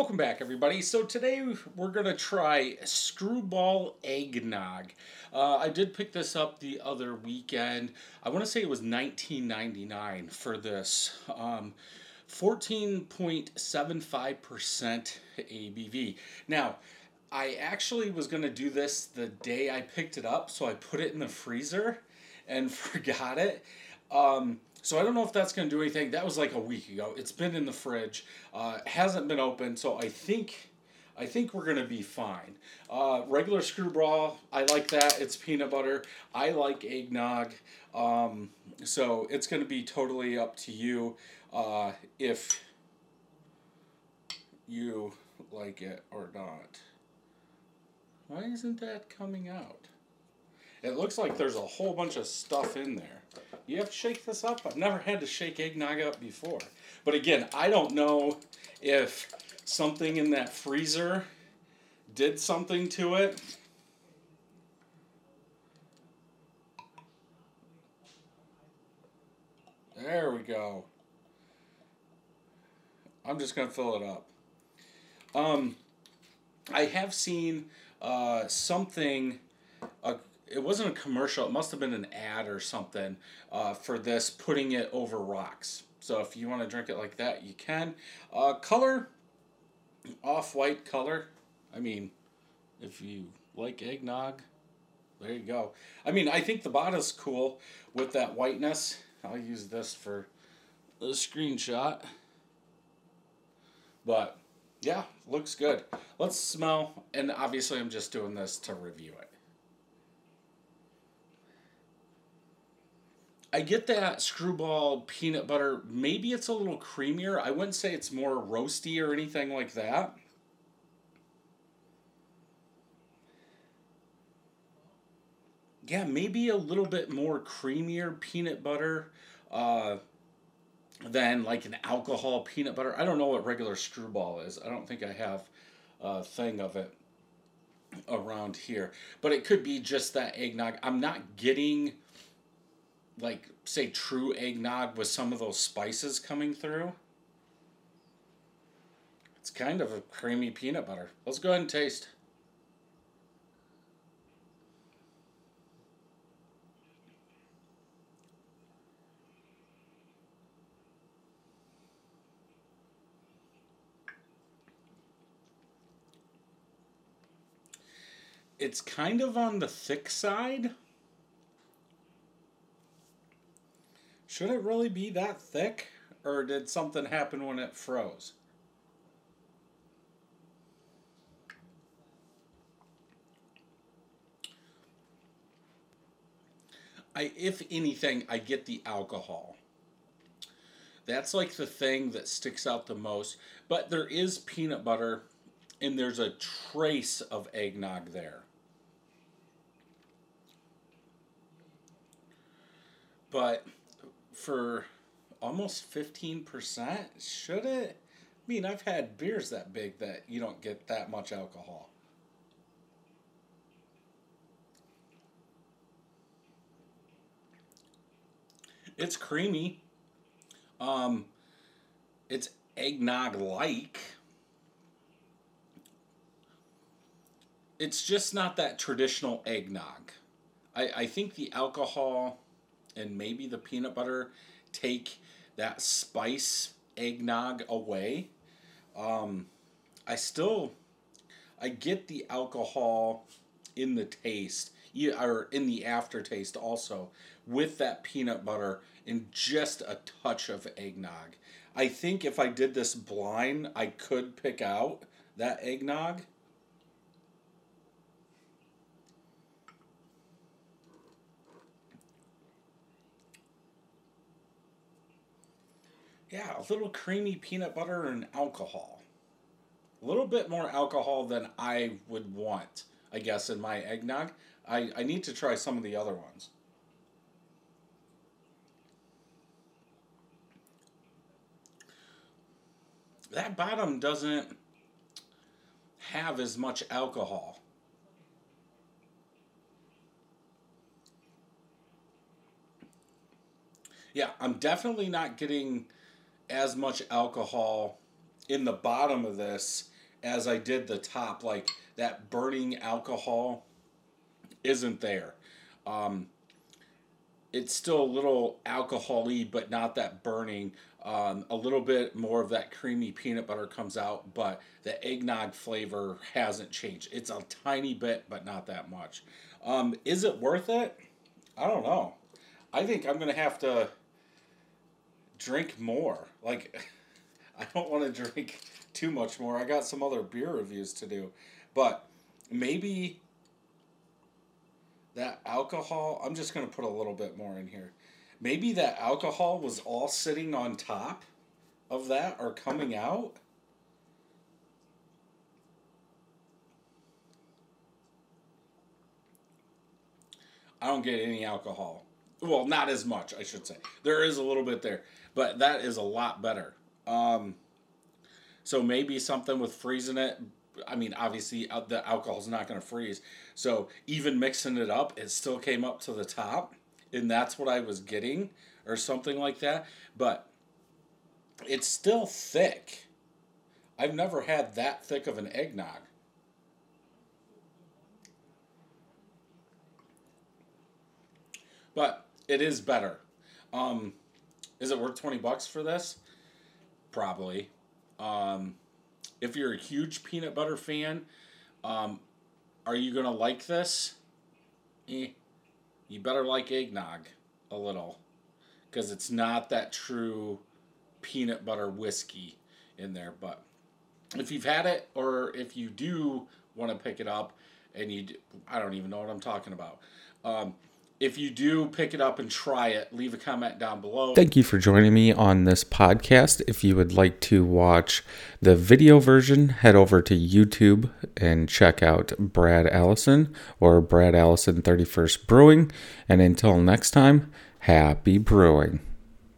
Welcome back, everybody. So today we're gonna try Skrewball Eggnog. Uh, I did pick this up the other weekend. I want to say it was 19.99 for this. Um, 14.75% ABV. Now, I actually was gonna do this the day I picked it up, so I put it in the freezer and forgot it. Um, so I don't know if that's going to do anything. That was like a week ago. It's been in the fridge, uh, hasn't been open. So I think, I think we're going to be fine. Uh, regular Skrewball, I like that. It's peanut butter. I like eggnog. Um, so it's going to be totally up to you uh, if you like it or not. Why isn't that coming out? It looks like there's a whole bunch of stuff in there. You have to shake this up. I've never had to shake eggnog up before. But again, I don't know if something in that freezer did something to it. There we go. I'm just going to fill it up. Um, I have seen uh, something, it wasn't a commercial. It must have been an ad or something uh, for this, putting it over rocks. So if you want to drink it like that, you can. Uh, color, off-white color. I mean, if you like eggnog, there you go. I mean, I think the bottle's cool with that whiteness. I'll use this for the screenshot. But yeah, looks good. Let's smell, and obviously I'm just doing this to review it. I get that Skrewball peanut butter. Maybe it's a little creamier. I wouldn't say it's more roasty or anything like that. Yeah, maybe a little bit more creamier peanut butter uh, than like an alcohol peanut butter. I don't know what regular Skrewball is. I don't think I have a thing of it around here. But it could be just that eggnog. I'm not getting like say true eggnog with some of those spices coming through. It's kind of a creamy peanut butter. Let's go ahead and taste. It's kind of on the thick side. Should it really be that thick? Or did something happen when it froze? I, if anything, I get the alcohol. That's like the thing that sticks out the most. But there is peanut butter, and there's a trace of eggnog there. But for almost 15%. Should it? I mean, I've had beers that big that you don't get that much alcohol. It's creamy. Um, it's eggnog like. It's just not that traditional eggnog. I, I think the alcohol and maybe the peanut butter take that spice eggnog away. Um, I still, I get the alcohol in the taste, or in the aftertaste also, with that peanut butter and just a touch of eggnog. I think if I did this blind, I could pick out that eggnog Yeah, a little creamy peanut butter and alcohol. A little bit more alcohol than I would want, I guess, in my eggnog. I, I need to try some of the other ones. That bottom doesn't have as much alcohol. Yeah, I'm definitely not getting as much alcohol in the bottom of this as I did the top. Like that burning alcohol isn't there. Um, it's still a little alcoholy, but not that burning. Um, a little bit more of that creamy peanut butter comes out, but the eggnog flavor hasn't changed. It's a tiny bit, but not that much. Um, is it worth it? I don't know. I think I'm gonna have to drink more. Like, I don't want to drink too much more. I got some other beer reviews to do, but maybe that alcohol. I'm just gonna put a little bit more in here. Maybe that alcohol was all sitting on top of that or coming out. I don't get any alcohol. Well, not as much, I should say. There is a little bit there, but that is a lot better. Um, so maybe something with freezing it. I mean, obviously uh, the alcohol's not going to freeze. So even mixing it up, it still came up to the top, and that's what I was getting, or something like that. But it's still thick. I've never had that thick of an eggnog. But it is better. Um, is it worth 20 bucks for this? Probably. Um, if you're a huge peanut butter fan, um, are you to like this? Eh, you better like eggnog a little because it's not that true peanut butter whiskey in there. But if you've had it or if you do want to pick it up and you, do, I don't even know what I'm talking about. Um, if you do pick it up and try it, leave a comment down below. Thank you for joining me on this podcast. If you would like to watch the video version, head over to YouTube and check out Brad Allison or Brad Allison 31st Brewing. And until next time, happy brewing.